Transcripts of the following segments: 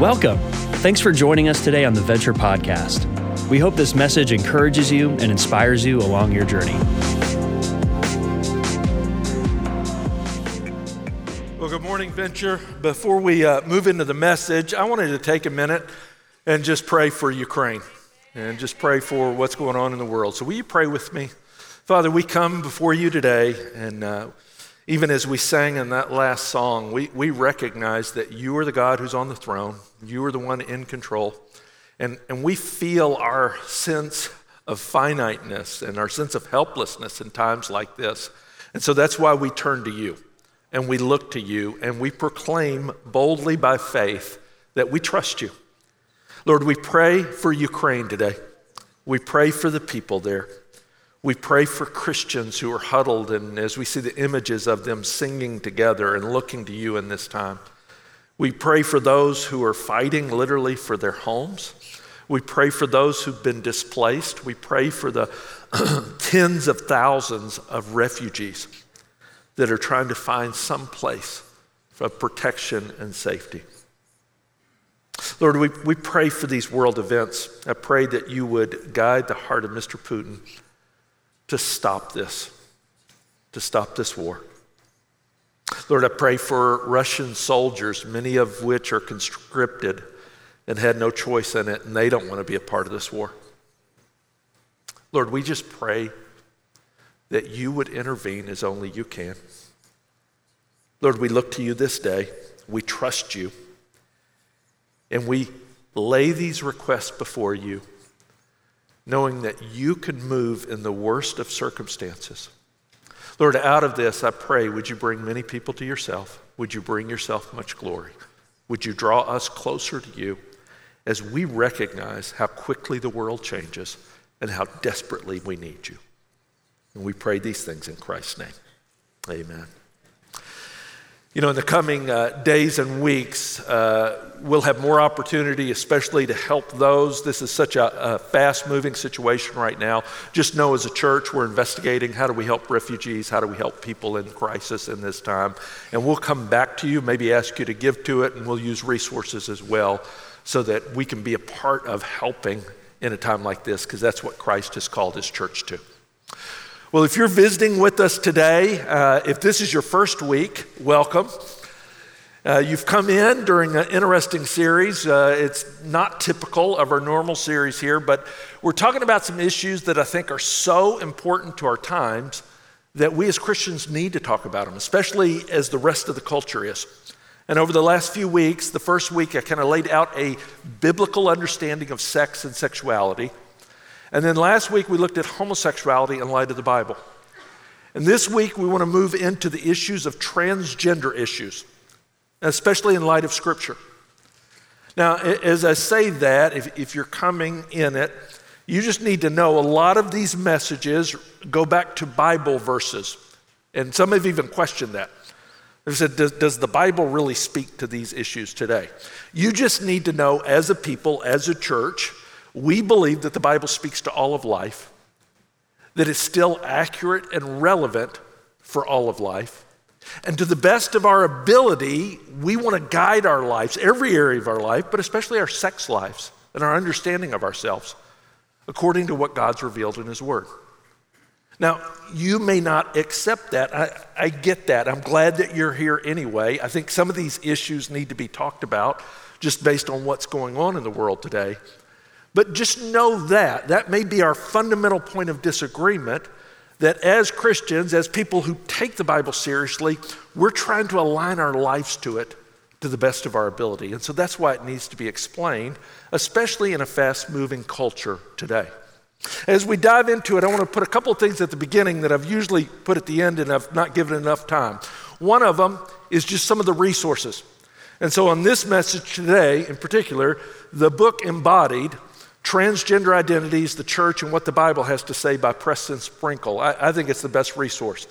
Welcome. Thanks for joining us today on the Venture Podcast. We hope this message encourages you and inspires you along your journey. Well, good morning, Venture. Before we uh, move into the message, I wanted to take a minute and just pray for Ukraine and just pray for what's going on in the world. So, will you pray with me? Father, we come before you today, and uh, even as we sang in that last song, we, we recognize that you are the God who's on the throne, you are the one in control, and, and we feel our sense of finiteness and our sense of helplessness in times like this. And so that's why we turn to you and we look to you and we proclaim boldly by faith that we trust you. Lord, we pray for Ukraine today. We pray for the people there. We pray for Christians who are huddled, and as we see the images of them singing together and looking to you in this time. We pray for those who are fighting literally for their homes. We pray for those who've been displaced. We pray for the tens of thousands of refugees that are trying to find some place of protection and safety. Lord, we, we pray for these world events. I pray that you would guide the heart of Mr. Putin to stop this, to stop this war. Lord, I pray for Russian soldiers, many of which are conscripted and had no choice in it, and they don't want to be a part of this war. Lord, we just pray that you would intervene as only you can. Lord, we look to you this day. We trust you. And we lay these requests before you, knowing that you can move in the worst of circumstances. Lord, out of this, I pray, would you bring many people to yourself? Would you bring yourself much glory? Would you draw us closer to you as we recognize how quickly the world changes and how desperately we need you? And we pray these things in Christ's name. Amen. You know, in the coming uh, days and weeks, uh, we'll have more opportunity, especially to help those. This is such a, a fast moving situation right now. Just know as a church, we're investigating how do we help refugees? How do we help people in crisis in this time? And we'll come back to you, maybe ask you to give to it, and we'll use resources as well so that we can be a part of helping in a time like this, because that's what Christ has called his church to. Well, if you're visiting with us today, uh, if this is your first week, welcome. Uh, you've come in during an interesting series. Uh, it's not typical of our normal series here, but we're talking about some issues that I think are so important to our times that we as Christians need to talk about them, especially as the rest of the culture is. And over the last few weeks, the first week, I kind of laid out a biblical understanding of sex and sexuality. And then last week we looked at homosexuality in light of the Bible. And this week we want to move into the issues of transgender issues, especially in light of Scripture. Now, as I say that, if, if you're coming in it, you just need to know a lot of these messages go back to Bible verses. And some have even questioned that. They said, does, does the Bible really speak to these issues today? You just need to know as a people, as a church, we believe that the Bible speaks to all of life, that it's still accurate and relevant for all of life. And to the best of our ability, we want to guide our lives, every area of our life, but especially our sex lives and our understanding of ourselves, according to what God's revealed in His Word. Now, you may not accept that. I, I, get that. I'm glad that you're here anyway. I think some of these issues need to be talked about just based on what's going on in the world today. But just know that. That may be our fundamental point of disagreement. That as Christians, as people who take the Bible seriously, we're trying to align our lives to it to the best of our ability. And so that's why it needs to be explained, especially in a fast moving culture today. As we dive into it, I want to put a couple of things at the beginning that I've usually put at the end and I've not given enough time. One of them is just some of the resources. And so, on this message today, in particular, the book Embodied Transgender Identities, the Church, and What the Bible Has to Say by Preston Sprinkle. I, I, think it's the best resource.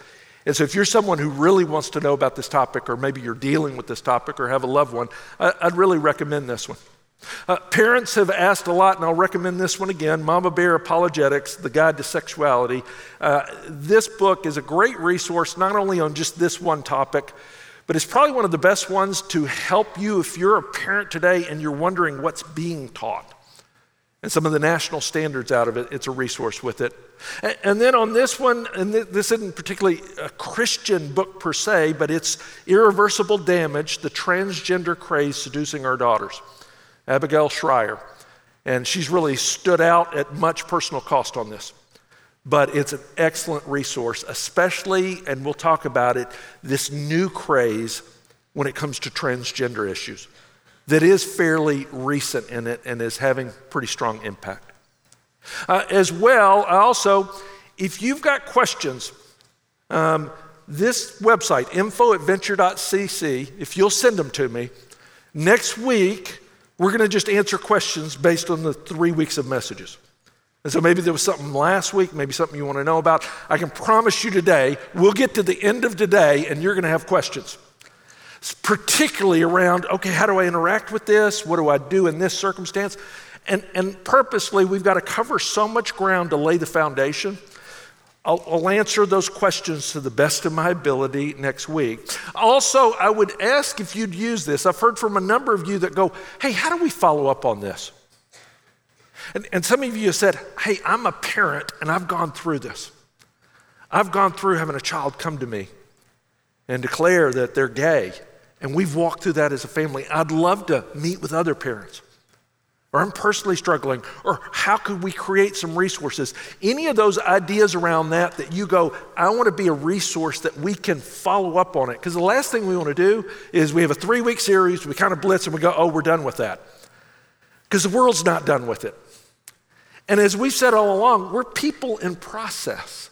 And so, if you're someone who really wants to know about this topic, or maybe you're dealing with this topic or have a loved one, I, would really recommend this one. Uh, parents have asked a lot, and I'll recommend this one again Mama Bear Apologetics, The Guide to Sexuality. Uh, this book is a great resource, not only on just this one topic, but it's probably one of the best ones to help you if you're a parent today and you're wondering what's being taught. And some of the national standards out of it, it's a resource with it. And then on this one, and this isn't particularly a Christian book per se, but it's Irreversible Damage The Transgender Craze Seducing Our Daughters, Abigail Shrier. And she's really stood out at much personal cost on this. But it's an excellent resource, especially, and we'll talk about it, this new craze when it comes to transgender issues that is fairly recent in it and is having pretty strong impact. Uh, as well, also, if you've got questions, um, this website, info at venture.cc, if you'll send them to me, next week we're going to just answer questions based on the three weeks of messages. And so maybe there was something last week, maybe something you want to know about. I can promise you today, we'll get to the end of today and you're going to have questions. Particularly around, okay, how do I interact with this? What do I do in this circumstance? And, and purposely, we've got to cover so much ground to lay the foundation. I'll, I'll, answer those questions to the best of my ability next week. Also, I would ask if you'd use this. I've heard from a number of you that go, hey, how do we follow up on this? And, and some of you have said, hey, I'm a parent and I've gone through this. I've gone through having a child come to me and declare that they're gay. And we've walked through that as a family. I'd love to meet with other parents or I'm personally struggling, or how could we create some resources? Any of those ideas around that that you go, I want to be a resource that we can follow up on it. Because the last thing we want to do is we have a three week series, we kind of blitz and we go, oh, we're done with that. Because the world's not done with it. And as we've said all along, we're people in process.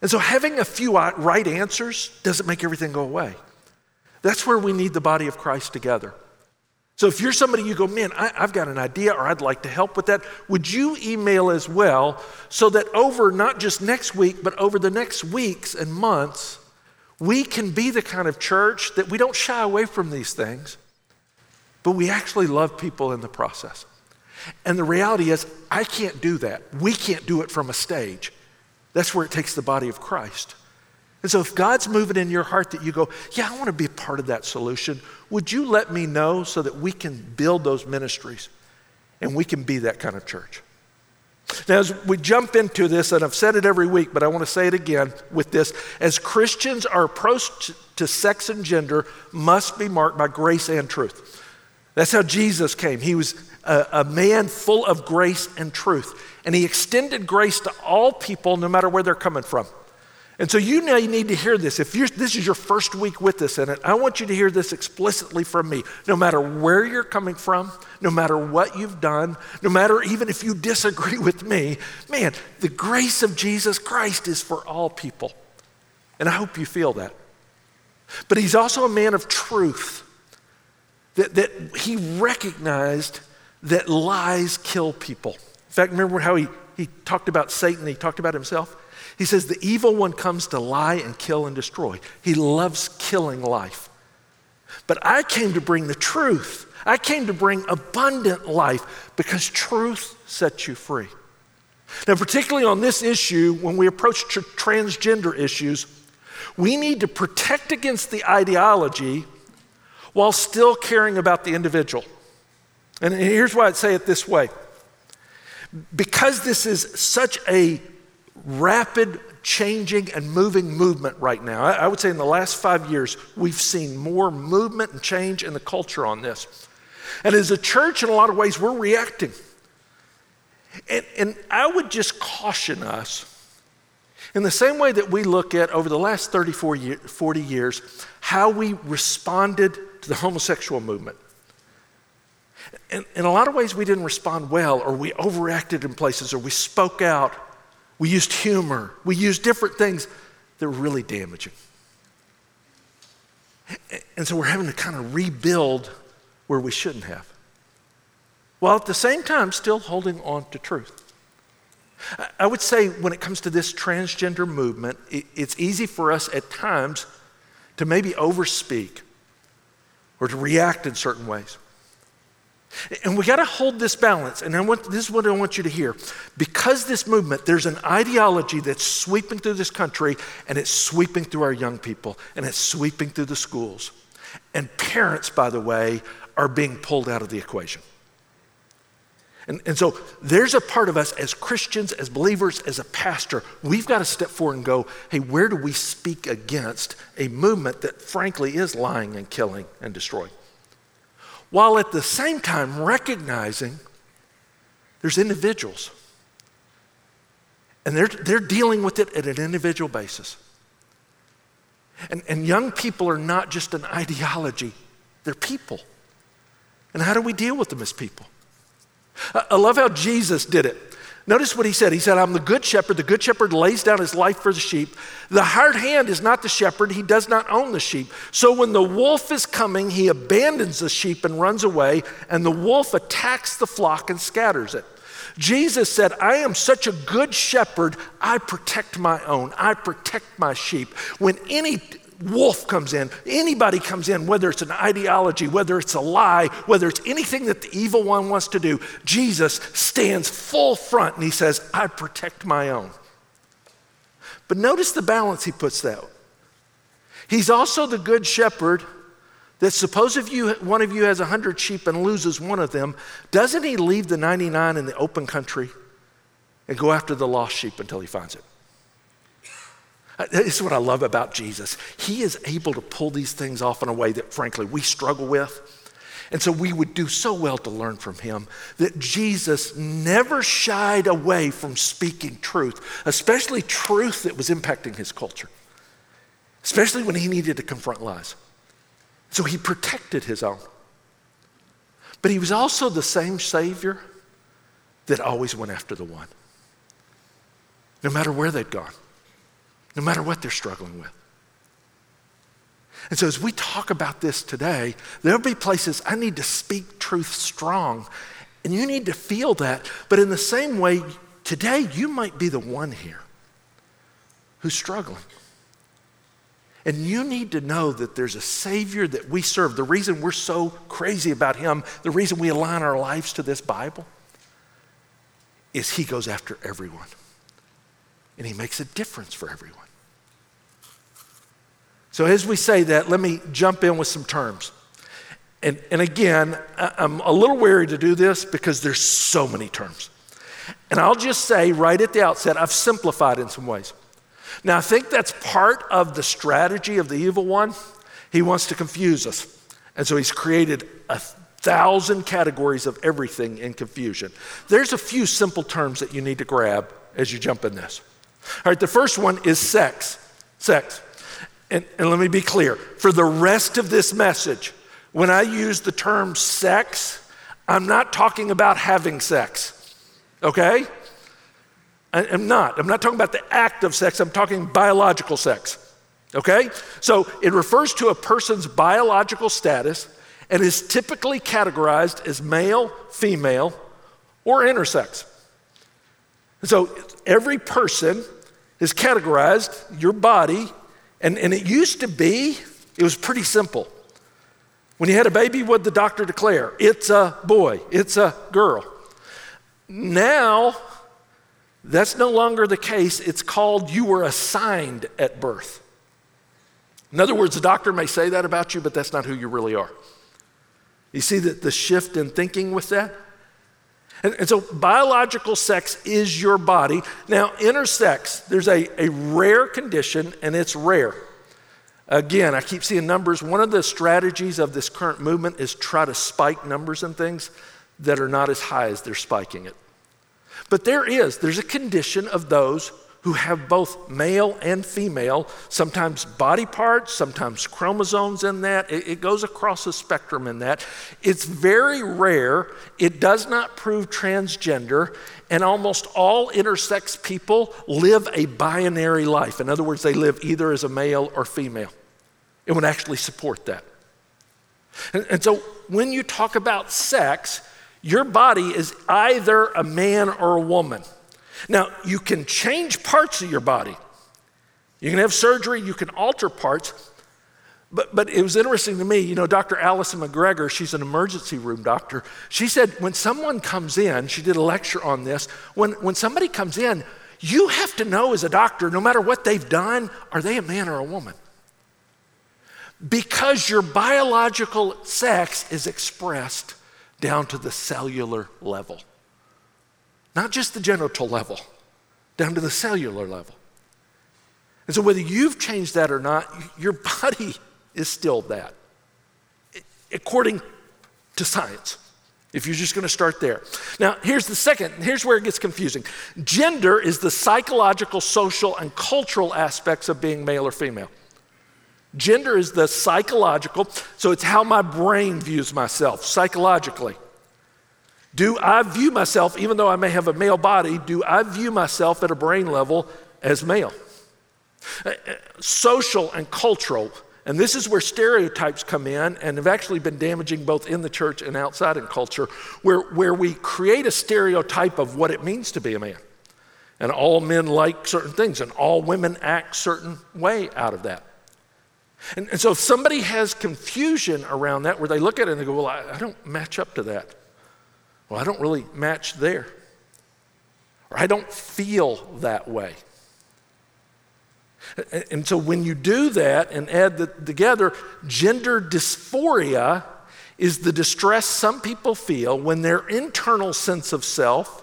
And so having a few right answers doesn't make everything go away. That's where we need the body of Christ together. So if you're somebody you go, man, I, have got an idea or I'd like to help with that, would you email as well so that over not just next week, but over the next weeks and months, we can be the kind of church that we don't shy away from these things, but we actually love people in the process. And the reality is, I can't do that. We can't do it from a stage. That's where it takes the body of Christ. And so, if God's moving in your heart that you go, Yeah, I want to be a part of that solution, would you let me know so that we can build those ministries and we can be that kind of church? Now, as we jump into this, and I've said it every week, but I want to say it again with this as Christians, our approach to sex and gender must be marked by grace and truth. That's how Jesus came. He was a, a man full of grace and truth, and he extended grace to all people, no matter where they're coming from. And so you now need to hear this. If this is your first week with us in it, I want you to hear this explicitly from me. No matter where you're coming from, no matter what you've done, no matter even if you disagree with me, man, the grace of Jesus Christ is for all people. And I hope you feel that. But he's also a man of truth, that, that he recognized that lies kill people. In fact, remember how he, he talked about Satan, he talked about himself? He says, The evil one comes to lie and kill and destroy. He loves killing life. But I came to bring the truth. I came to bring abundant life because truth sets you free. Now, particularly on this issue, when we approach tr- transgender issues, we need to protect against the ideology while still caring about the individual. And here's why I'd say it this way because this is such a rapid changing and moving movement right now. I, would say in the last five years, we've seen more movement and change in the culture on this. And as a church, in a lot of ways, we're reacting. And, and I would just caution us in the same way that we look at over the last 30, 40 years, how we responded to the homosexual movement. In, in a lot of ways, we didn't respond well, or we overreacted in places, or we spoke out we used humor. We used different things that were really damaging. And so we're having to kind of rebuild where we shouldn't have. While at the same time, still holding on to truth. I would say when it comes to this transgender movement, it's easy for us at times to maybe overspeak or to react in certain ways. And we got to hold this balance. And I want, this is what I want you to hear. Because this movement, there's an ideology that's sweeping through this country, and it's sweeping through our young people, and it's sweeping through the schools. And parents, by the way, are being pulled out of the equation. And, and so there's a part of us as Christians, as believers, as a pastor, we've got to step forward and go, hey, where do we speak against a movement that frankly is lying and killing and destroying? While at the same time recognizing there's individuals and they're, they're dealing with it at an individual basis. And, and young people are not just an ideology, they're people. And how do we deal with them as people? I love how Jesus did it. Notice what he said. He said, I'm the good shepherd. The good shepherd lays down his life for the sheep. The hired hand is not the shepherd. He does not own the sheep. So when the wolf is coming, he abandons the sheep and runs away, and the wolf attacks the flock and scatters it. Jesus said, I am such a good shepherd, I protect my own, I protect my sheep. When any wolf comes in, anybody comes in, whether it's an ideology, whether it's a lie, whether it's anything that the evil one wants to do, Jesus stands full front and he says, I protect my own. But notice the balance he puts there. He's also the good shepherd that suppose if you, one of you has a hundred sheep and loses one of them, doesn't he leave the 99 in the open country and go after the lost sheep until he finds it? Uh, this is what I love about Jesus. He is able to pull these things off in a way that, frankly, we struggle with. And so we would do so well to learn from him that Jesus never shied away from speaking truth, especially truth that was impacting his culture, especially when he needed to confront lies. So he protected his own. But he was also the same Savior that always went after the one, no matter where they'd gone no matter what they're struggling with. And so, as we talk about this today, there'll be places I need to speak truth strong, and you need to feel that. But in the same way, today you might be the one here who's struggling. And you need to know that there's a Savior that we serve. The reason we're so crazy about Him, the reason we align our lives to this Bible, is He goes after everyone. And He makes a difference for everyone. So, as we say that, let me jump in with some terms. And, and again, I'm a little wary to do this because there's so many terms. And I'll just say right at the outset, I've simplified in some ways. Now, I think that's part of the strategy of the evil one. He wants to confuse us. And so he's created a thousand categories of everything in confusion. There's a few simple terms that you need to grab as you jump in this. All right, the first one is sex. Sex. And, and let me be clear for the rest of this message, when I use the term sex, I'm not talking about having sex, okay? I, I'm not. I'm not talking about the act of sex, I'm talking biological sex, okay? So it refers to a person's biological status and is typically categorized as male, female, or intersex. So every person is categorized, your body and, and it used to be, it was pretty simple. When you had a baby, did the doctor declare? It's a boy, it's a girl. Now, that's no longer the case. It's called you were assigned at birth. In other words, the doctor may say that about you, but that's not who you really are. You see the, the shift in thinking with that? And, and, so biological sex is your body. Now, intersex, there's a, a rare condition, and it's rare. Again, I keep seeing numbers. One of the strategies of this current movement is try to spike numbers and things that are not as high as they're spiking it. But there is, there's a condition of those who have both male and female, sometimes body parts, sometimes chromosomes in that. It, it, goes across the spectrum in that. It's very rare. It does not prove transgender. And almost all intersex people live a binary life. In other words, they live either as a male or female. It would actually support that. And, and so when you talk about sex, your body is either a man or a woman. Now, you can change parts of your body. You can have surgery, you can alter parts, But, but it was interesting to me, you know, Dr. Allison McGregor, she's an emergency room doctor. She said when someone comes in, she did a lecture on this, when, when somebody comes in, you have to know as a doctor, no matter what they've done, are they a man or a woman? Because your biological sex is expressed down to the cellular level, not just the genital level, down to the cellular level. And so, whether you've changed that or not, your body is still that, according to science. If you're just going to start there. Now, here's the second, here's where it gets confusing. Gender is the psychological, social, and cultural aspects of being male or female. Gender is the psychological, so it's how my brain views myself psychologically. Do I view myself, even though I may have a male body, do I view myself at a brain level as male? Uh, uh, social and cultural and this is where stereotypes come in and have actually been damaging both in the church and outside in culture, where, where we create a stereotype of what it means to be a man. And all men like certain things, and all women act certain way out of that. And, and so if somebody has confusion around that, where they look at it and they go, Well, I, I don't match up to that. Well, I don't really match there. Or I don't feel that way. And so when you do that and add the, together, gender dysphoria is the distress some people feel when their internal sense of self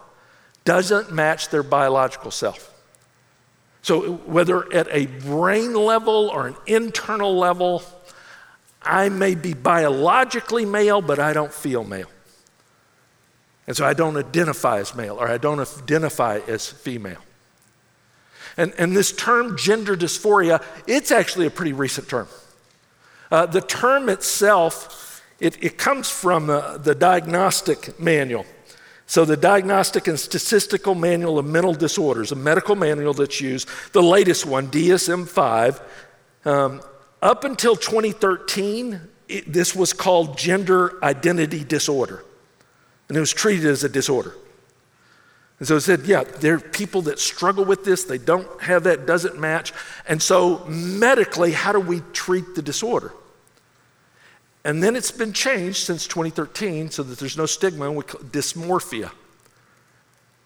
doesn't match their biological self. So, whether at a brain level or an internal level, I may be biologically male, but I don't feel male. And so I don't identify as male or I don't identify as female. And, and this term, gender dysphoria, it's actually a pretty recent term. Uh, the term itself, it, it comes from uh, the diagnostic manual. So, the Diagnostic and Statistical Manual of Mental Disorders, a medical manual that's used, the latest one, DSM 5, um, up until 2013, it, this was called gender identity disorder. And it was treated as a disorder. And so it said, yeah, there are people that struggle with this, they don't have that, doesn't match. And so, medically, how do we treat the disorder? And then it's been changed since 2013 so that there's no stigma, we call dysmorphia.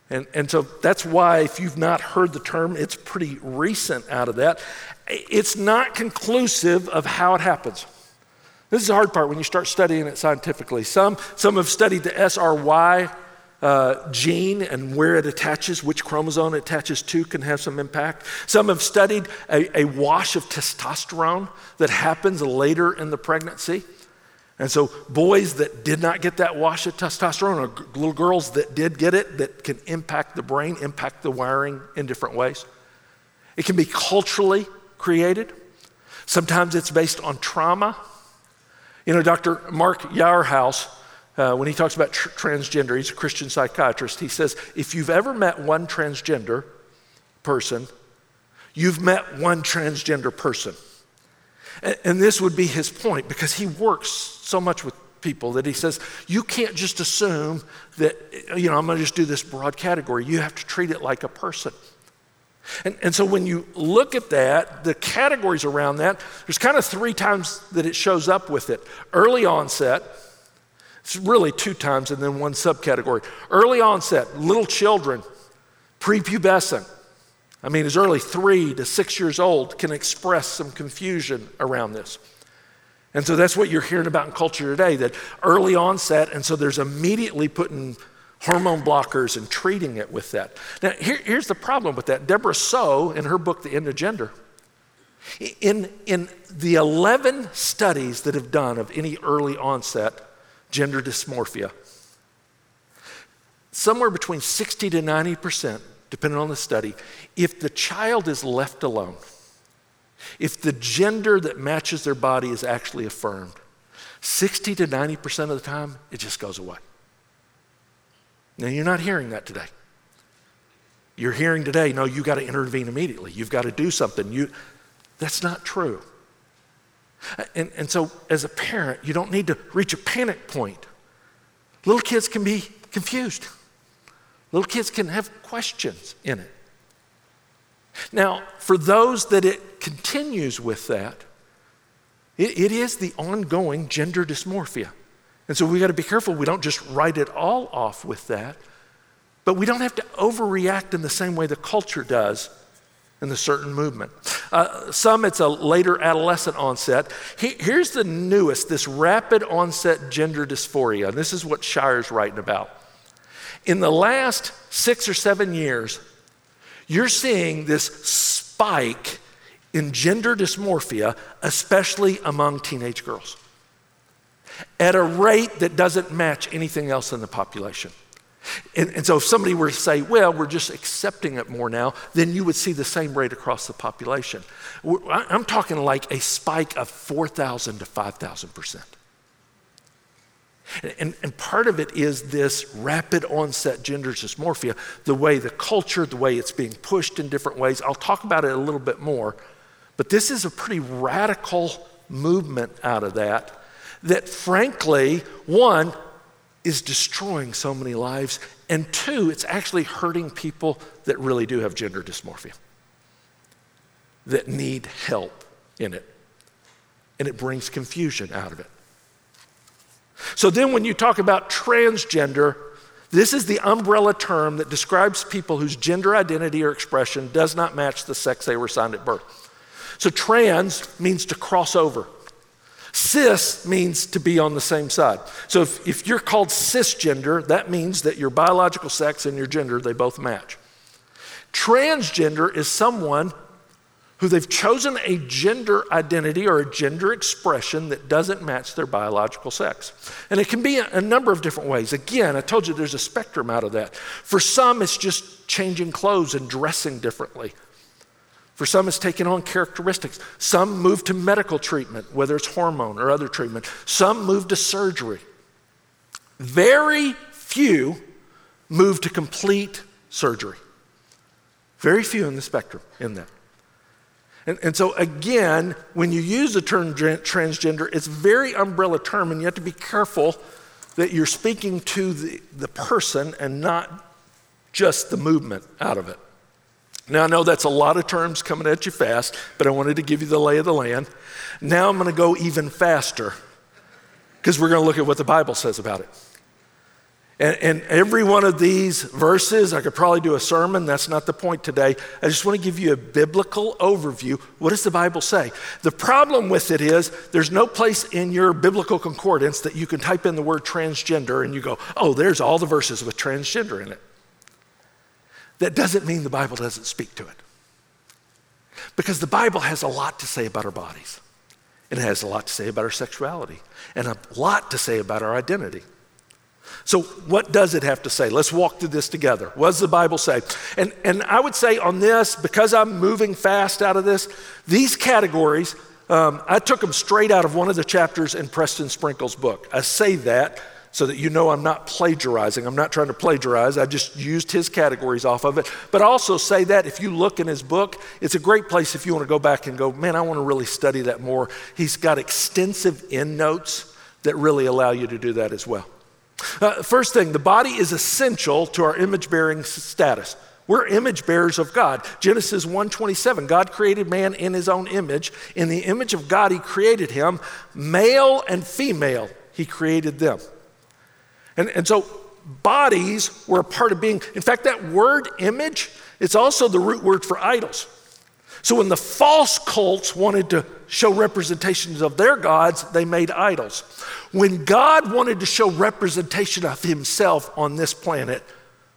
And, and so that's why, if you've not heard the term, it's pretty recent out of that. It's not conclusive of how it happens. This is the hard part when you start studying it scientifically. Some, some have studied the SRY uh, gene and where it attaches, which chromosome it attaches to, can have some impact. Some have studied a, a wash of testosterone that happens later in the pregnancy. And so, boys that did not get that wash of testosterone, or little girls that did get it, that can impact the brain, impact the wiring in different ways. It can be culturally created. Sometimes it's based on trauma. You know, Dr. Mark Yarhouse uh, when he talks about tr- transgender, he's a Christian psychiatrist. He says, if you've ever met one transgender person, you've met one transgender person. And, and this would be his point because he works so much with people that he says, you can't just assume that, you know, I'm going to just do this broad category. You have to treat it like a person. And, and so when you look at that, the categories around that, there's kind of three times that it shows up with it early onset it's really two times and then one subcategory. Early onset, little children, prepubescent. I mean, as early three to six years old can express some confusion around this. And so that's what you're hearing about in culture today that early onset, and so there's immediately putting hormone blockers and treating it with that. Now, here, here's the problem with that. Debra Soh, in her book, The End of Gender, in, in the 11 studies that have done of any early onset, gender dysmorphia. Somewhere between 60 to 90%, depending on the study, if the child is left alone, if the gender that matches their body is actually affirmed, 60 to 90% of the time, it just goes away. Now, you're not hearing that today. You're hearing today, no, you got to intervene immediately. You've got to do something. You, that's not true. And, and so, as a parent, you don't need to reach a panic point. Little kids can be confused, little kids can have questions in it. Now, for those that it continues with that, It, it is the ongoing gender dysmorphia. And so we got to be careful we don't just write it all off with that, but we don't have to overreact in the same way the culture does in the certain movement. Uh, some, it's a later adolescent onset. He, here's the newest this rapid onset gender dysphoria. This is what Shrier's writing about. In the last six or seven years, you're seeing this spike in gender dysmorphia, especially among teenage girls, at a rate that doesn't match anything else in the population. And, and, so if somebody were to say, well, we're just accepting it more now, then you would see the same rate across the population. I'm talking like a spike of 4,000 to 5,000%. And, and, part of it is this rapid onset gender dysmorphia, the way the culture, the way it's being pushed in different ways. I'll talk about it a little bit more, but this is a pretty radical movement out of that. That frankly, one, is destroying so many lives, and two, it's actually hurting people that really do have gender dysmorphia, that need help in it. And it brings confusion out of it. So then, when you talk about transgender, this is the umbrella term that describes people whose gender identity or expression does not match the sex they were assigned at birth. So, trans means to cross over. Cis means to be on the same side. So if, if you're called cisgender, that means that your biological sex and your gender, they both match. Transgender is someone who they've chosen a gender identity or a gender expression that doesn't match their biological sex. And it can be a, a, number of different ways. Again, I told you there's a spectrum out of that. For some, it's just changing clothes and dressing differently. For some, it's taking on characteristics. Some move to medical treatment, whether it's hormone or other treatment. Some move to surgery. Very few move to complete surgery. Very few in the spectrum in that. And, and so, again, when you use the term transgender, it's very umbrella term, and you have to be careful that you're speaking to the, the person and not just the movement out of it. Now, I know that's a lot of terms coming at you fast, but I wanted to give you the lay of the land. Now I'm going to go even faster because we're going to look at what the Bible says about it. And, and, every one of these verses, I could probably do a sermon. That's not the point today. I just want to give you a biblical overview. What does the Bible say? The problem with it is there's no place in your biblical concordance that you can type in the word transgender and you go, oh, there's all the verses with transgender in it. That doesn't mean the Bible doesn't speak to it. Because the Bible has a lot to say about our bodies, it has a lot to say about our sexuality, and a lot to say about our identity. So, what does it have to say? Let's walk through this together. What does the Bible say? And, and I would say on this, because I'm moving fast out of this, these categories, um, I took them straight out of one of the chapters in Preston Sprinkle's book. I say that so that you know I'm not plagiarizing. I'm not trying to plagiarize. I just used his categories off of it. But also say that if you look in his book, it's a great place if you want to go back and go, man, I want to really study that more. He's got extensive end notes that really allow you to do that as well. Uh, first thing, the body is essential to our image bearing status. We're image bearers of God. Genesis 1:27, God created man in his own image. In the image of God he created him, male and female he created them. And, and so bodies were a part of being, in fact, that word image, it's also the root word for idols. So when the false cults wanted to show representations of their gods, they made idols. When God wanted to show representation of himself on this planet,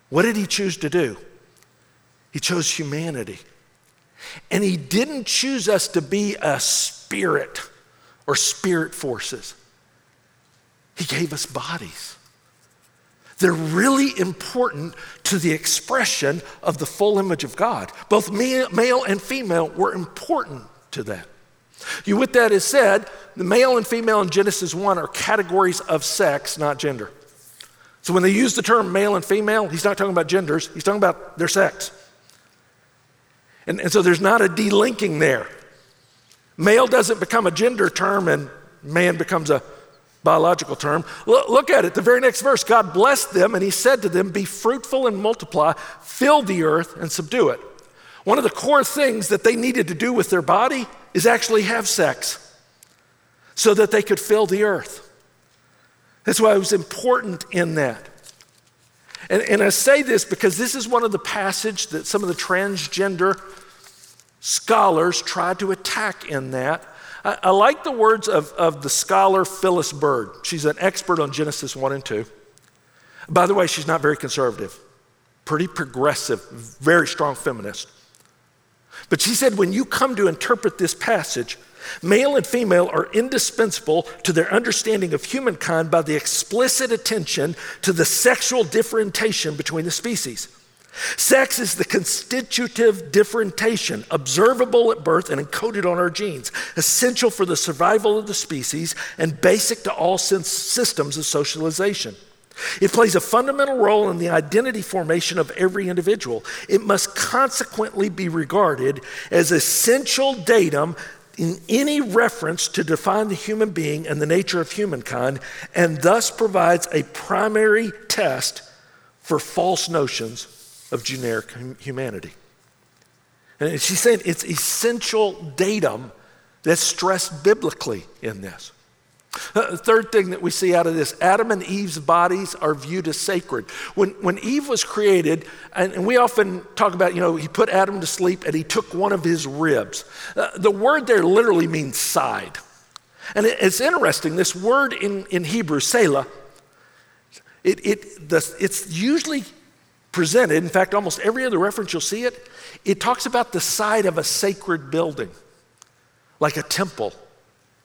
what did he choose to do? He chose humanity. And he didn't choose us to be a spirit or spirit forces. He gave us bodies. They're really important to the expression of the full image of God. Both male and female were important to that. You, with that is said, the male and female in Genesis 1 are categories of sex, not gender. So when they use the term male and female, he's not talking about genders, he's talking about their sex. And, and so there's not a delinking there. Male doesn't become a gender term and man becomes a biological term. Look at it, the very next verse. God blessed them and he said to them, Be fruitful and multiply, fill the earth and subdue it. One of the core things that they needed to do with their body is actually have sex. so that they could fill the earth. That's why it was important in that. And, and I say this because this is one of the passages that some of the transgender scholars tried to attack in that. I, I like the words of, of the scholar Phyllis Bird. She's an expert on Genesis 1 and 2. By the way, she's not very conservative, pretty progressive, very strong feminist. But she said, when you come to interpret this passage, Male and female are indispensable to their understanding of humankind by the explicit attention to the sexual differentiation between the species. Sex is the constitutive differentiation observable at birth and encoded on our genes, essential for the survival of the species and basic to all systems of socialization. It plays a fundamental role in the identity formation of every individual. It must consequently be regarded as essential datum in any reference to define the human being and the nature of humankind, and thus provides a primary test for false notions of generic humanity. And she's saying it's essential datum that's stressed biblically in this. Uh, third thing that we see out of this Adam and Eve's bodies are viewed as sacred. When, when Eve was created, and, and we often talk about, you know, he put Adam to sleep and he took one of his ribs. Uh, the word there literally means side. And it, it's interesting, this word in, in Hebrew, Selah, it, it, the, it's usually presented, in fact, almost every other reference you'll see it, it talks about the side of a sacred building, like a temple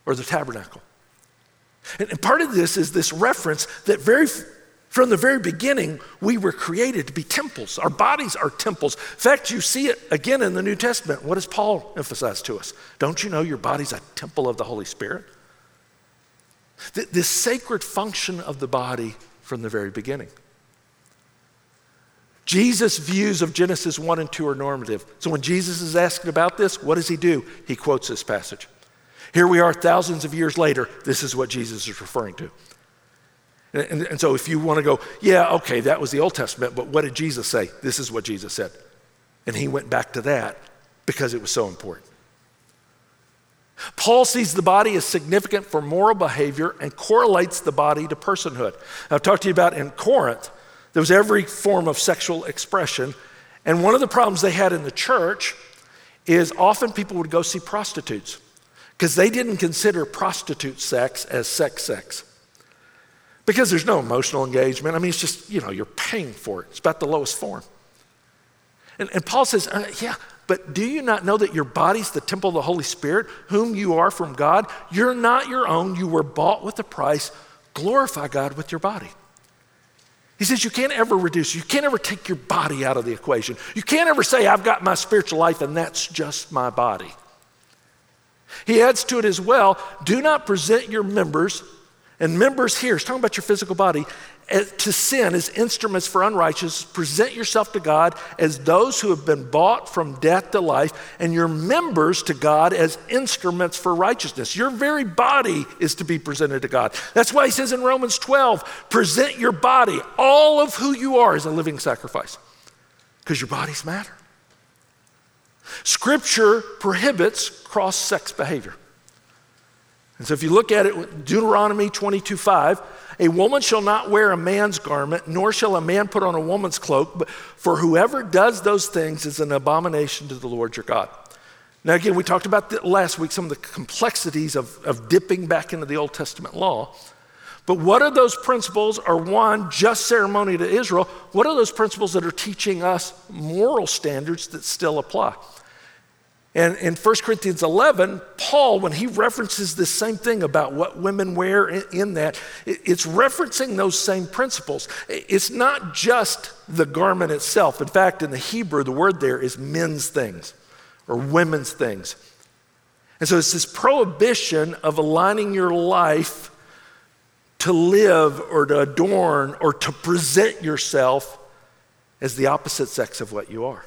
or the tabernacle. And, part of this is this reference that very from the very beginning, we were created to be temples. Our bodies are temples. In fact, you see it again in the New Testament. What does Paul emphasize to us? Don't you know your body's a temple of the Holy Spirit? This sacred function of the body from the very beginning. Jesus' views of Genesis 1 and 2 are normative. So when Jesus is asking about this, what does he do? He quotes this passage. Here we are thousands of years later. This is what Jesus is referring to. And, and, and, so if you want to go, yeah, okay, that was the Old Testament, but what did Jesus say? This is what Jesus said. And he went back to that because it was so important. Paul sees the body as significant for moral behavior and correlates the body to personhood. I've talked to you about in Corinth, there was every form of sexual expression. And one of the problems they had in the church is often people would go see prostitutes because they didn't consider prostitute sex as sex sex. Because there's no emotional engagement. I mean, it's just, you know, you're paying for it. It's about the lowest form. And, and Paul says, uh, yeah, but do you not know that your body's the temple of the Holy Spirit, whom you are from God? You're not your own. You were bought with a price. Glorify God with your body. He says you can't ever reduce, you can't ever take your body out of the equation. You can't ever say, I've got my spiritual life and that's just my body. He adds to it as well do not present your members, and members here, he's talking about your physical body, to sin as instruments for unrighteousness. Present yourself to God as those who have been bought from death to life, and your members to God as instruments for righteousness. Your very body is to be presented to God. That's why he says in Romans 12, present your body, all of who you are, as a living sacrifice, because your bodies matter. Scripture prohibits cross sex behavior. And so if you look at it, Deuteronomy 22 5, a woman shall not wear a man's garment, nor shall a man put on a woman's cloak, but for whoever does those things is an abomination to the Lord your God. Now, again, we talked about last week some of the complexities of, of dipping back into the Old Testament law. But what are those principles are one, just ceremony to Israel? What are those principles that are teaching us moral standards that still apply? And in 1 Corinthians 11, Paul, when he references this same thing about what women wear in, that, it's referencing those same principles. It's not just the garment itself. In fact, in the Hebrew, the word there is men's things or women's things. And so it's this prohibition of aligning your life to live or to adorn or to present yourself as the opposite sex of what you are.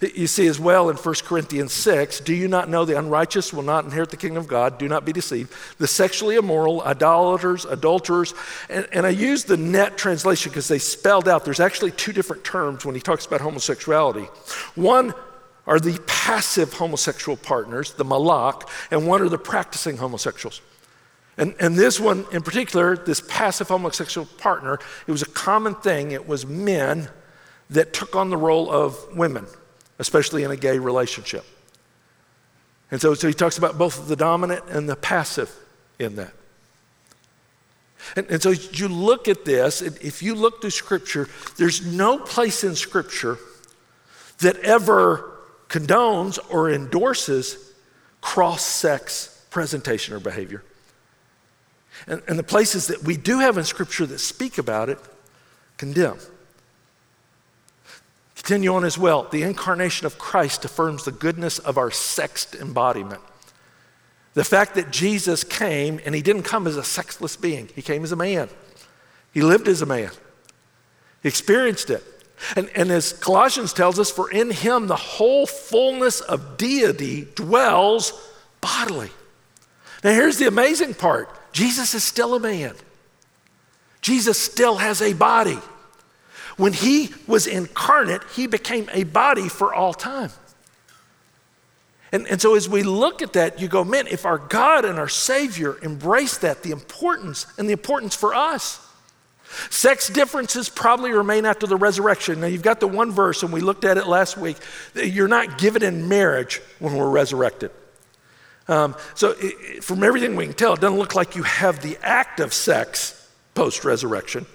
You see as well in 1 Corinthians 6 do you not know the unrighteous will not inherit the kingdom of God? Do not be deceived. The sexually immoral, idolaters, adulterers, and, and I use the NET translation because they spelled out there's actually two different terms when he talks about homosexuality. One, are the passive homosexual partners, the malak, and one are the practicing homosexuals. And, and this one in particular, this passive homosexual partner, it was a common thing. It was men that took on the role of women, especially in a gay relationship. And so, so he talks about both the dominant and the passive in that. And, and so you look at this, and if you look through Scripture, there's no place in Scripture that ever condones or endorses cross sex presentation or behavior. And, and the places that we do have in Scripture that speak about it condemn. Continue on as well. The incarnation of Christ affirms the goodness of our sexed embodiment. The fact that Jesus came, and he didn't come as a sexless being, he came as a man. He lived as a man, he experienced it. And, and as Colossians tells us, for in him the whole fullness of deity dwells bodily. Now, here's the amazing part Jesus is still a man, Jesus still has a body. When he was incarnate, he became a body for all time. And, and so as we look at that, you go, man, if our God and our Savior embrace that, the importance and the importance for us. Sex differences probably remain after the resurrection. Now, you've got the one verse, and we looked at it last week. You're not given in marriage when we're resurrected. Um, so, it, from everything we can tell, it doesn't look like you have the act of sex post resurrection.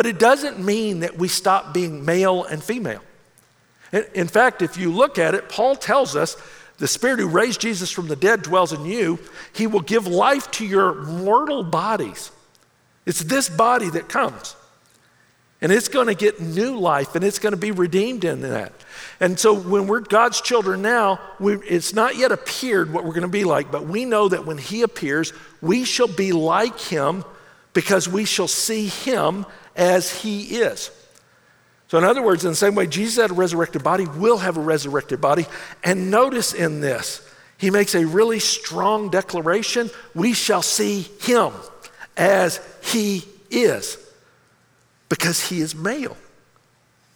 But it doesn't mean that we stop being male and female. In, fact, if you look at it, Paul tells us the Spirit who raised Jesus from the dead dwells in you. He will give life to your mortal bodies. It's this body that comes. And it's going to get new life and it's going to be redeemed in that. And so when we're God's children now, we, it's not yet appeared what we're going to be like, but we know that when He appears, we shall be like Him because we shall see Him as He is. So, in other words, in the same way Jesus had a resurrected body, we'll have a resurrected body. And notice in this, he makes a really strong declaration we shall see him as he is, because he is male.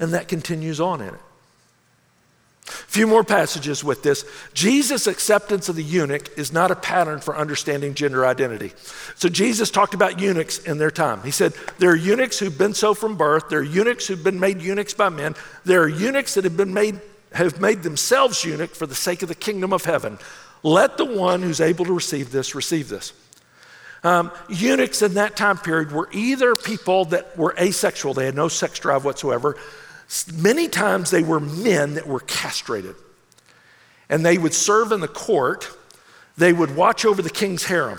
And that continues on in it. Few more passages with this. Jesus' acceptance of the eunuch is not a pattern for understanding gender identity. So, Jesus talked about eunuchs in their time. He said, There are eunuchs who've been so from birth, there are eunuchs who've been made eunuchs by men, there are eunuchs that have been made, have made themselves eunuch for the sake of the kingdom of heaven. Let the one who's able to receive this receive this. Um, eunuchs in that time period were either people that were asexual, they had no sex drive whatsoever Many times they were men that were castrated. And they would serve in the court, they would watch over the king's harem.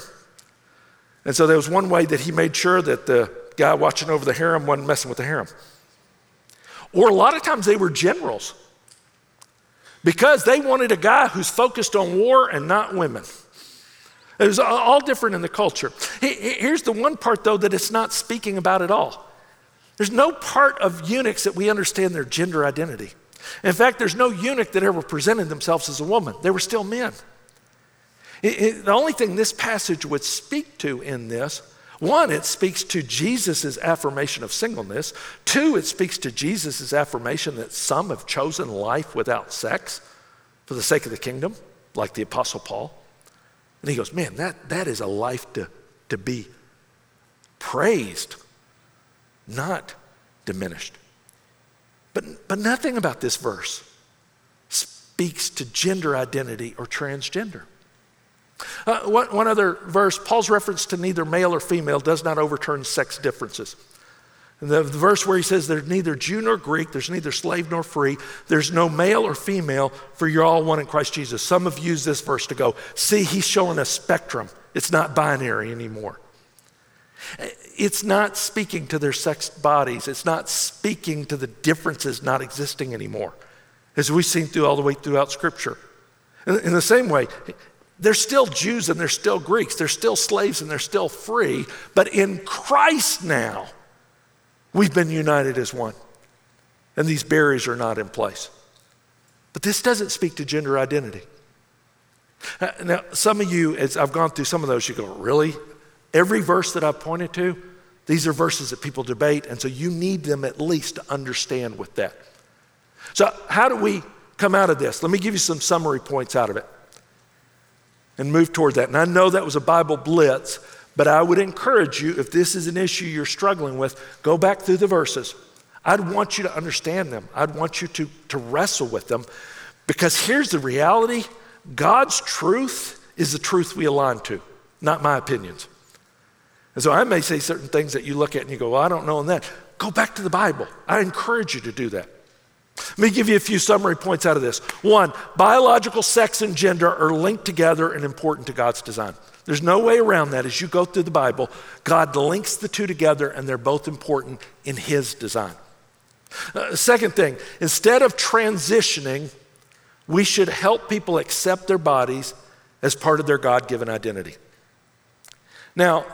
And so there was one way that he made sure that the guy watching over the harem wasn't messing with the harem. Or a lot of times they were generals because they wanted a guy who's focused on war and not women. It was all different in the culture. Here's the one part, though, that it's not speaking about at all. There's no part of eunuchs that we understand their gender identity. In fact, there's no eunuch that ever presented themselves as a woman. They were still men. It, it, the only thing this passage would speak to in this one, it speaks to Jesus' affirmation of singleness. Two, it speaks to Jesus' affirmation that some have chosen life without sex for the sake of the kingdom, like the Apostle Paul. And he goes, Man, that, that is a life to, to be praised not diminished. But, but nothing about this verse speaks to gender identity or transgender. Uh, one, one other verse, Paul's reference to neither male or female does not overturn sex differences. The, the verse where he says there's neither Jew nor Greek, there's neither slave nor free, there's no male or female, for you're all one in Christ Jesus. Some have used this verse to go, see, he's showing a spectrum. It's not binary anymore. It's not speaking to their sexed bodies. It's not speaking to the differences not existing anymore, as we've seen through all the way throughout Scripture. In, the same way, they're still Jews and they're still Greeks. They're still slaves and they're still free. But in Christ now, we've been united as one. And these barriers are not in place. But this doesn't speak to gender identity. Uh, now, some of you, as I've gone through some of those, you go, really? Every verse that I've pointed to, these are verses that people debate, and so you need them at least to understand with that. So, how do we come out of this? Let me give you some summary points out of it and move toward that. And I know that was a Bible blitz, but I would encourage you, if this is an issue you're struggling with, go back through the verses. I'd want you to understand them, I'd want you to, to wrestle with them, because here's the reality God's truth is the truth we align to, not my opinions. And so I may say certain things that you look at and you go, well, I don't know on that. Go back to the Bible. I encourage you to do that. Let me give you a few summary points out of this. One, biological sex and gender are linked together and important to God's design. There's no way around that. As you go through the Bible, God links the two together and they're both important in His design. Uh, second thing, instead of transitioning, we should help people accept their bodies as part of their God given identity. Now,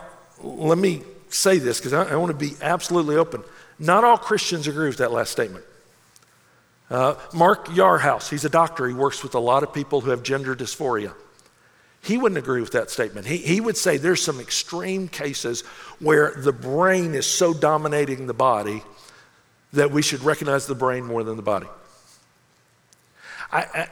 let me say this because I, I want to be absolutely open. Not all Christians agree with that last statement. Uh, Mark Yarhouse, he's a doctor. He works with a lot of people who have gender dysphoria. He wouldn't agree with that statement. He, he would say there's some extreme cases where the brain is so dominating the body that we should recognize the brain more than the body. I, I,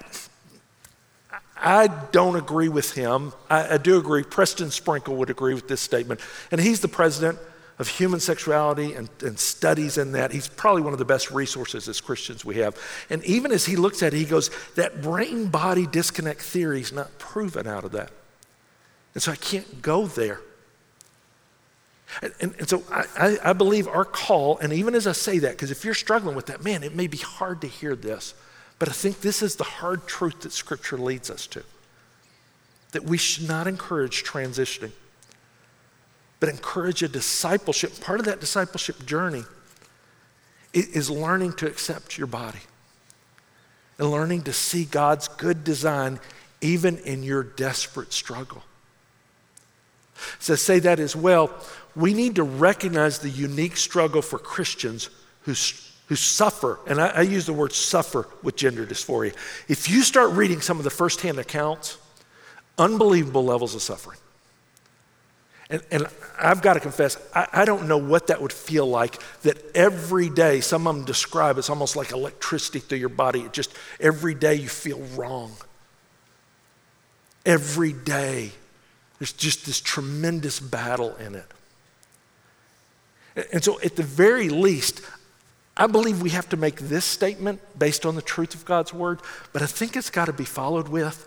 I don't agree with him. I, I do agree. Preston Sprinkle would agree with this statement. And he's the president of human sexuality and, and, studies in that. He's probably one of the best resources as Christians we have. And even as he looks at it, he goes, that brain body disconnect theory is not proven out of that. And so I can't go there. And, and, and so I, I, believe our call, and even as I say that, because if you're struggling with that, man, it may be hard to hear this, but I think this is the hard truth that Scripture leads us to that we should not encourage transitioning but encourage a discipleship. Part of that discipleship journey is learning to accept your body and learning to see God's good design even in your desperate struggle. So, say that as well. We need to recognize the unique struggle for Christians who, who suffer, and I, I use the word suffer with gender dysphoria. If you start reading some of the firsthand accounts, unbelievable levels of suffering. And, and I've got to confess, I, I, don't know what that would feel like that every day, some of them describe it's almost like electricity through your body. It just, every day you feel wrong. Every day, there's just this tremendous battle in it. And so, at the very least, I believe we have to make this statement based on the truth of God's word, but I think it's got to be followed with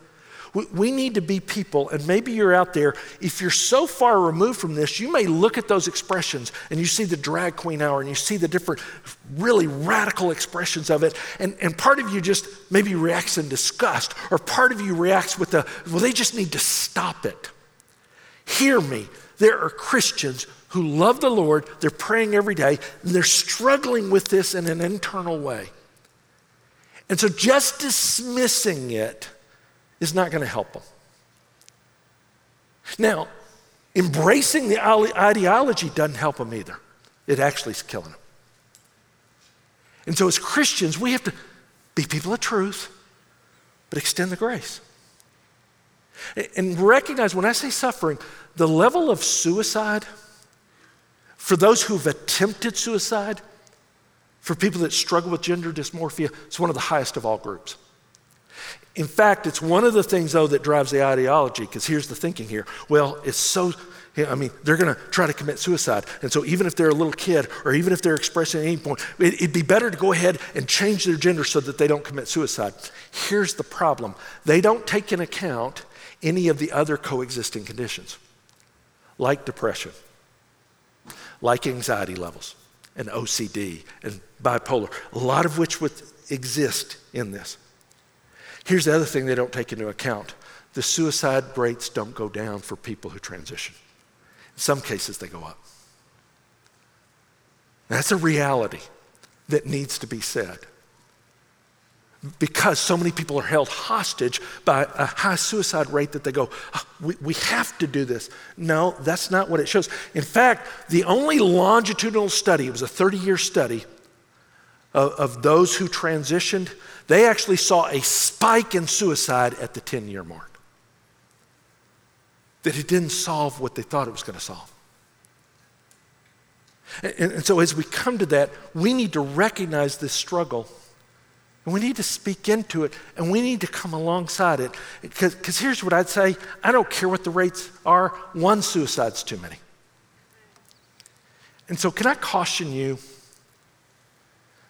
we need to be people, and maybe you're out there, if you're so far removed from this, you may look at those expressions and you see the drag queen hour and you see the different really radical expressions of it, and, and part of you just maybe reacts in disgust, or part of you reacts with the, well, they just need to stop it. Hear me. There are Christians who love the Lord, they're praying every day, and they're struggling with this in an internal way. And so just dismissing it is not going to help them. Now, embracing the ideology doesn't help them either. It actually is killing them. And so, as Christians, we have to be people of truth, but extend the grace. And recognize when I say suffering, the level of suicide for those who've attempted suicide, for people that struggle with gender dysmorphia, it's one of the highest of all groups. In fact, it's one of the things, though, that drives the ideology, because here's the thinking here. Well, it's so, I mean, they're going to try to commit suicide. And so, even if they're a little kid, or even if they're expressing at any point, it, it'd be better to go ahead and change their gender so that they don't commit suicide. Here's the problem they don't take into account any of the other coexisting conditions, like depression, like anxiety levels, and OCD, and bipolar, a lot of which would exist in this. Here's the other thing they don't take into account the suicide rates don't go down for people who transition. In some cases, they go up. That's a reality that needs to be said. Because so many people are held hostage by a high suicide rate that they go, oh, we, we have to do this. No, that's not what it shows. In fact, the only longitudinal study, it was a 30 year study of, of those who transitioned, they actually saw a spike in suicide at the 10 year mark. That it didn't solve what they thought it was going to solve. And, and, so, as we come to that, we need to recognize this struggle And we need to speak into it and we need to come alongside it. Because here's what I'd say I don't care what the rates are, one suicide's too many. And so, can I caution you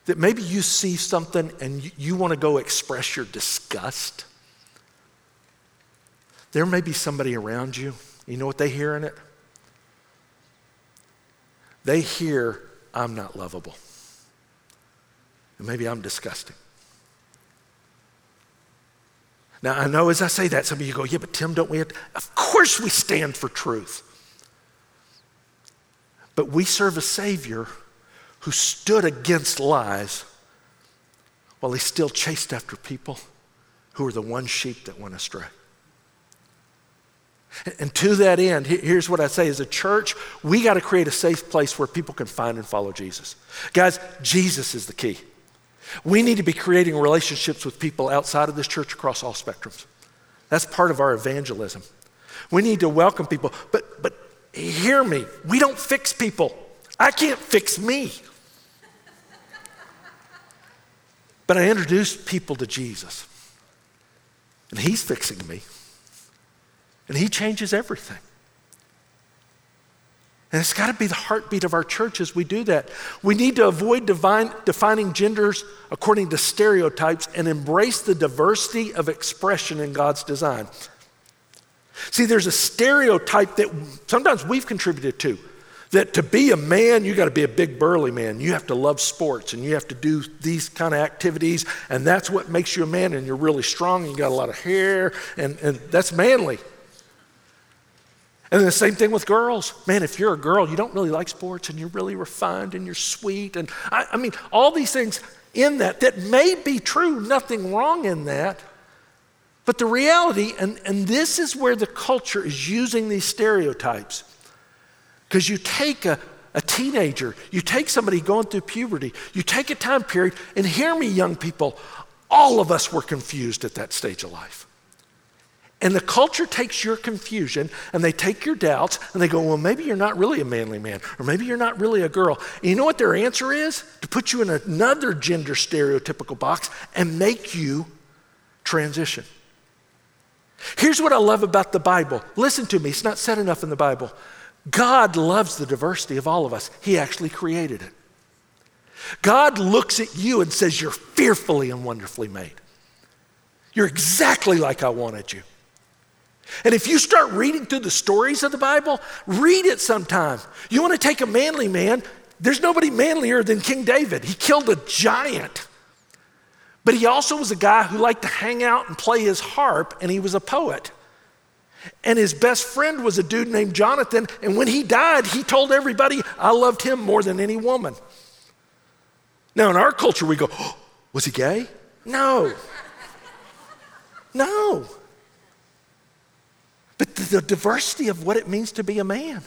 that maybe you see something and you, you want to go express your disgust? There may be somebody around you. You know what they hear in it? They hear, I'm not lovable. And maybe I'm disgusting. Now, I know as I say that, some of you go, yeah, but Tim, don't we have to? Of course we stand for truth. But we serve a Savior who stood against lies while he still chased after people who were the one sheep that went astray. And to that end, here's what I say as a church, we got to create a safe place where people can find and follow Jesus. Guys, Jesus is the key. We need to be creating relationships with people outside of this church across all spectrums. That's part of our evangelism. We need to welcome people, but, but hear me, we don't fix people. I can't fix me. But I introduce people to Jesus, and He's fixing me, and He changes everything. And it's got to be the heartbeat of our church as we do that. We need to avoid divine, defining genders according to stereotypes and embrace the diversity of expression in God's design. See, there's a stereotype that sometimes we've contributed to that to be a man, you got to be a big burly man. You have to love sports and you have to do these kind of activities, and that's what makes you a man. And you're really strong, and you got a lot of hair, and, and that's manly. And the same thing with girls. Man, if you're a girl, you don't really like sports and you're really refined and you're sweet. And I, I mean, all these things in that that may be true, nothing wrong in that. But the reality, and, and this is where the culture is using these stereotypes, because you take a, a teenager, you take somebody going through puberty, you take a time period, and hear me, young people, all of us were confused at that stage of life. And the culture takes your confusion and they take your doubts and they go, well, maybe you're not really a manly man, or maybe you're not really a girl. And you know what their answer is? To put you in another gender stereotypical box and make you transition. Here's what I love about the Bible. Listen to me, it's not said enough in the Bible. God loves the diversity of all of us, He actually created it. God looks at you and says, You're fearfully and wonderfully made. You're exactly like I wanted you. And if you start reading through the stories of the Bible, read it sometime. You want to take a manly man, there's nobody manlier than King David. He killed a giant. But he also was a guy who liked to hang out and play his harp, and he was a poet. And his best friend was a dude named Jonathan, and when he died, he told everybody, I loved him more than any woman. Now, in our culture, we go, oh, Was he gay? No. No the, the diversity of what it means to be a man.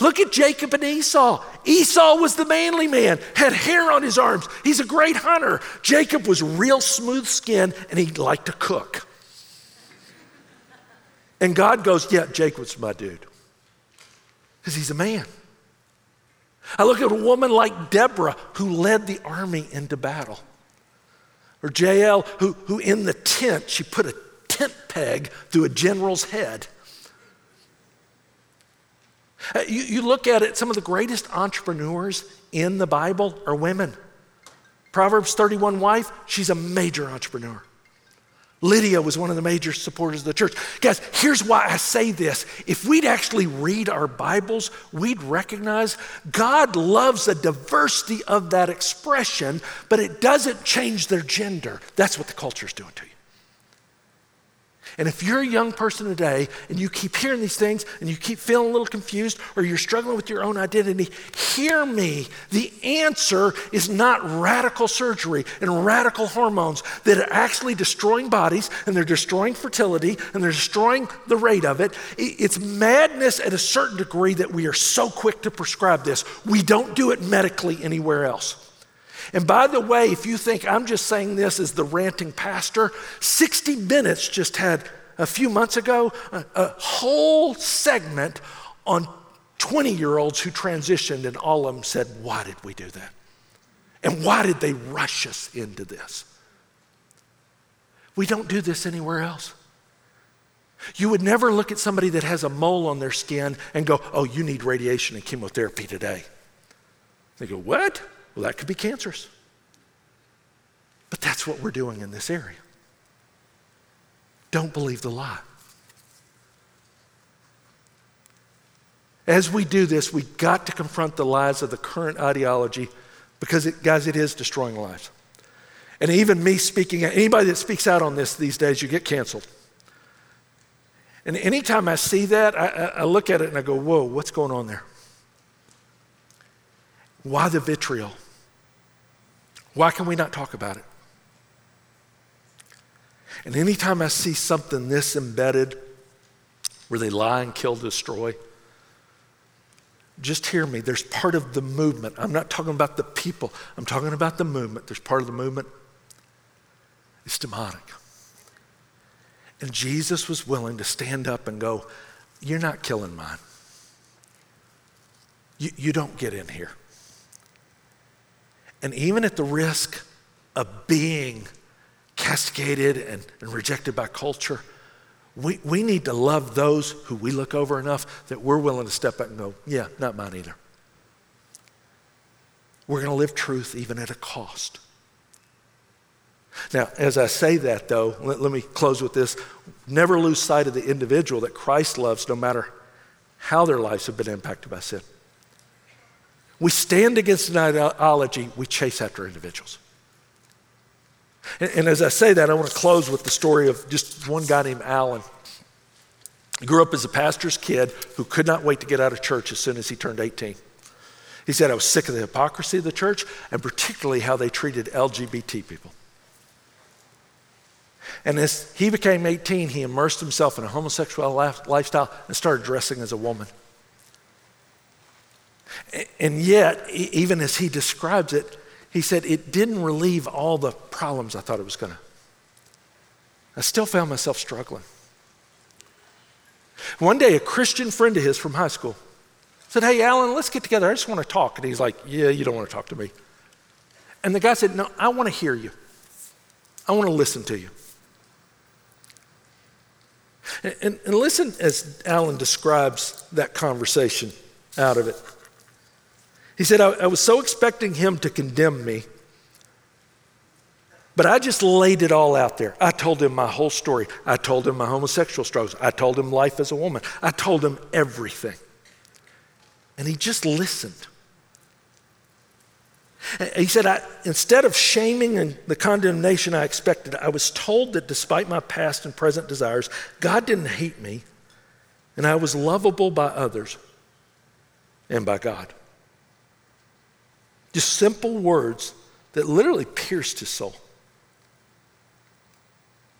Look at Jacob and Esau. Esau was the manly man, had hair on his arms. He's a great hunter. Jacob was real smooth skinned and he liked to cook. And God goes, Yeah, Jacob's my dude. Because he's a man. I look at a woman like Deborah who led the army into battle. Or Jael, who, who in the tent, she put a tent peg through a general's head. Uh, you, you look at it, some of the greatest entrepreneurs in the Bible are women. Proverbs 31 wife, she's a major entrepreneur. Lydia was one of the major supporters of the church. Guys, here's why I say this. If we'd actually read our Bibles, we'd recognize God loves the diversity of that expression, but it doesn't change their gender. That's what the culture is doing to you. And if you're a young person today and you keep hearing these things and you keep feeling a little confused or you're struggling with your own identity, hear me. The answer is not radical surgery and radical hormones that are actually destroying bodies and they're destroying fertility and they're destroying the rate of it. It's madness at a certain degree that we are so quick to prescribe this. We don't do it medically anywhere else. And by the way, if you think I'm just saying this as the ranting pastor, 60 Minutes just had a few months ago a, a whole segment on 20 year olds who transitioned, and all of them said, Why did we do that? And why did they rush us into this? We don't do this anywhere else. You would never look at somebody that has a mole on their skin and go, oh, you need radiation and chemotherapy today. They go, what? Well, that could be cancerous. But that's what we're doing in this area. Don't believe the lie. As we do this, we've got to confront the lies of the current ideology because, it, guys, it is destroying lives. And even me speaking, anybody that speaks out on this these days, you get canceled. And anytime I see that, I, I look at it and I go, whoa, what's going on there? Why the vitriol? Why can we not talk about it? And anytime I see something this embedded, where they lie and kill, destroy, just hear me. There's part of the movement. I'm not talking about the people, I'm talking about the movement. There's part of the movement. It's demonic. And Jesus was willing to stand up and go, You're not killing mine. You, you don't get in here. And even at the risk of being cascaded and, and rejected by culture, we, we need to love those who we look over enough that we're willing to step up and go, yeah, not mine either. We're going to live truth even at a cost. Now, as I say that, though, let, let, me close with this. Never lose sight of the individual that Christ loves, no matter how their lives have been impacted by sin. We stand against an ideology, we chase after individuals. And, and as I say that, I want to close with the story of just one guy named Alan. He grew up as a pastor's kid who could not wait to get out of church as soon as he turned 18. He said, I was sick of the hypocrisy of the church and particularly how they treated LGBT people. And as he became 18, he immersed himself in a homosexual lifestyle and started dressing as a woman. And yet, even as he describes it, he said, it didn't relieve all the problems I thought it was going to. I still found myself struggling. One day, a Christian friend of his from high school said, Hey, Alan, let's get together. I just want to talk. And he's like, Yeah, you don't want to talk to me. And the guy said, No, I want to hear you. I want to listen to you. And, and, listen as Alan describes that conversation out of it. He said, I, I was so expecting him to condemn me, but I just laid it all out there. I told him my whole story. I told him my homosexual struggles. I told him life as a woman. I told him everything. And he just listened. He said, I, instead of shaming and the condemnation I expected, I was told that despite my past and present desires, God didn't hate me, and I was lovable by others and by God. Just simple words that literally pierced his soul.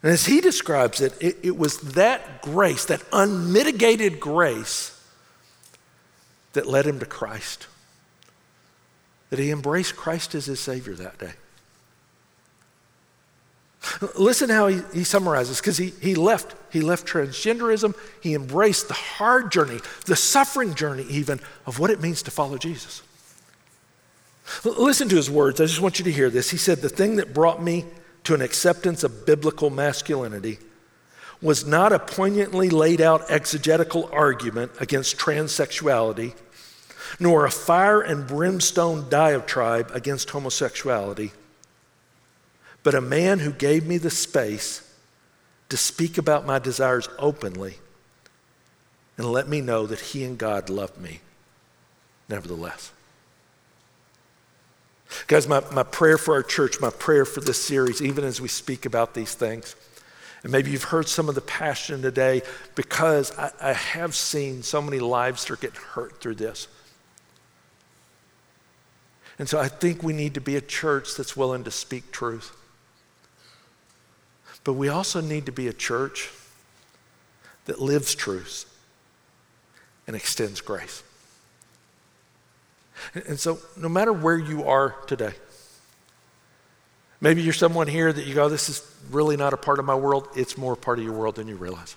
And as he describes it, it, it, was that grace, that unmitigated grace, that led him to Christ. That he embraced Christ as his Savior that day. Listen how he, he summarizes, because he, he left. He left transgenderism. He embraced the hard journey, the suffering journey, even, of what it means to follow Jesus. Listen to his words. I just want you to hear this. He said, The thing that brought me to an acceptance of biblical masculinity was not a poignantly laid out exegetical argument against transsexuality, nor a fire and brimstone diatribe against homosexuality, but a man who gave me the space to speak about my desires openly and let me know that he and God loved me nevertheless. Guys, my, my prayer for our church, my prayer for this series, even as we speak about these things, and maybe you've heard some of the passion today because I, I have seen so many lives that are getting hurt through this. And so I think we need to be a church that's willing to speak truth. But we also need to be a church that lives truth and extends grace. And so, no matter where you are today, maybe you're someone here that you go, This is really not a part of my world. It's more part of your world than you realize.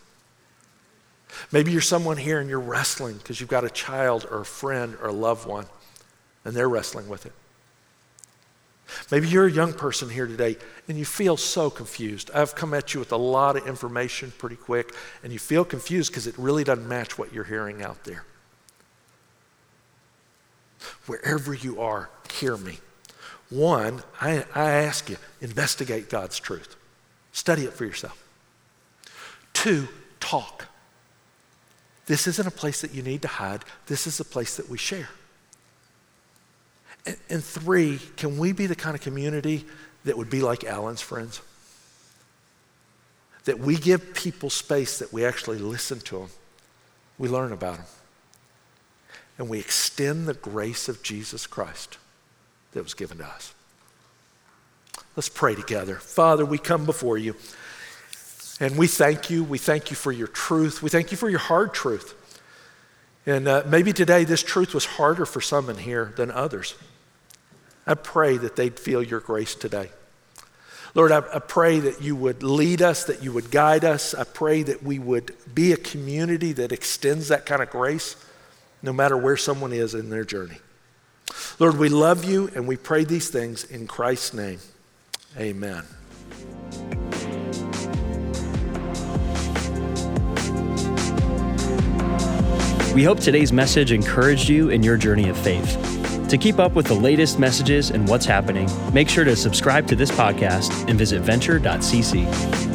Maybe you're someone here and you're wrestling because you've got a child or a friend or a loved one and they're wrestling with it. Maybe you're a young person here today and you feel so confused. I've come at you with a lot of information pretty quick, and you feel confused because it really doesn't match what you're hearing out there. Wherever you are, hear me. One, I, I ask you, investigate God's truth, study it for yourself. Two, talk. This isn't a place that you need to hide, this is a place that we share. And, and three, can we be the kind of community that would be like Alan's friends? That we give people space that we actually listen to them, we learn about them, and we extend the grace of Jesus Christ that was given to us. Let's pray together. Father, we come before you and we thank you. We thank you for your truth. We thank you for your hard truth. And uh, maybe today this truth was harder for some in here than others. I pray that they'd feel your grace today. Lord, I, I, pray that you would lead us, that you would guide us. I pray that we would be a community that extends that kind of grace no matter where someone is in their journey. Lord, we love you and we pray these things in Christ's name. Amen. We hope today's message encouraged you in your journey of faith. To keep up with the latest messages and what's happening, make sure to subscribe to this podcast and visit venture.cc.